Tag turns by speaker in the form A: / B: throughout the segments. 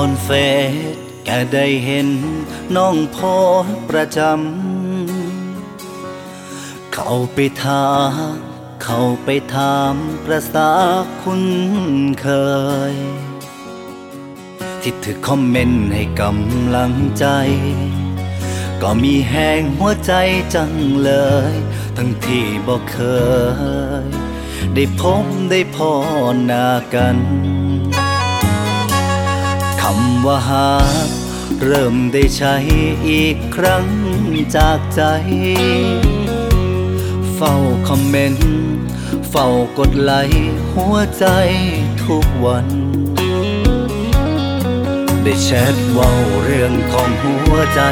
A: อนเฟซแกได้เห็นน้องโพสประจำ เข้าไปทาเข้าไปถามประสาคุณเคย ที่ถือคอมเมนต์ให้กำลังใจ ก็มีแห้งหัวใจจังเลย ทั้งที่บอกเคย ได้พบได้พอหน้ากันำว่าหา เริ่มได้ใช้อีกครั้งจากใจ เฝ้าคอมเมนต์ เฝ้ากดไลค์หัวใจทุกวัน ได้แชทเว้าเรื่องของหัวใจ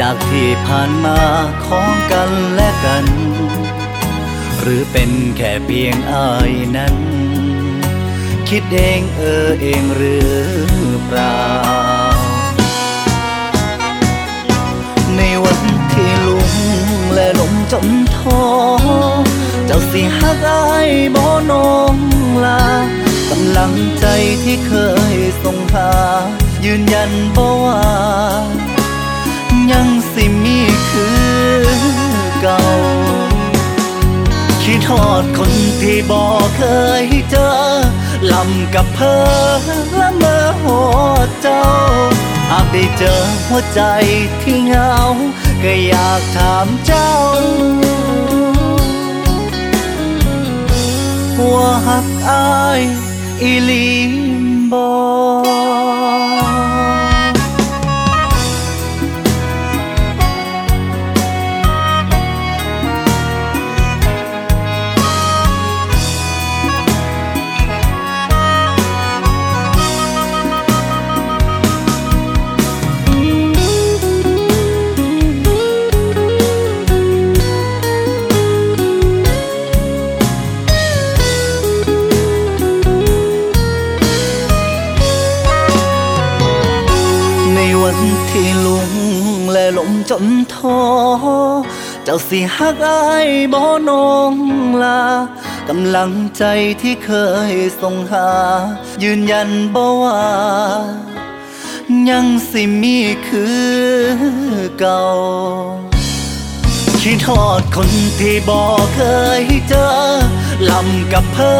A: จากที่ผ่านมาของกันและกัน หรือเป็นแค่เพียงอายนั้น คิดเองเออเองหรือเปล่า ในวันที่ลุงและลมจนท้อเจ้าสิหักอายบ่น้องลากำลังใจที่เคยส่งหายืนยันบ่ว่ายังสิมีคือเก่า คิดทอดคนที่บอกเคยเจอ ลำกับเพอละเมื่อหัวเจ้า หากได้เจอหัวใจที่เหงา ก็อยากถามเจ้า ว่าหักอายอีหลีบอ วันที่ลุงและลมจนท้อเจ้าสิหักอายบ่นองลากำลังใจที่เคยส่งหา ยืนยันบ่ว่ายังสิมีคือเก่า คิดทอดคนที่บอกเคยเจอลำกับเพอ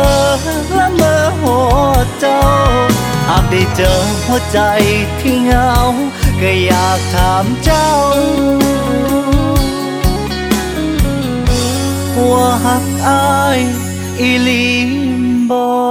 A: และเมื่อหัวเจ้าหากได้เจอหัวใจที่เหงา ก็อยากถามเจ้า ว่าหักอายอีหลีบอ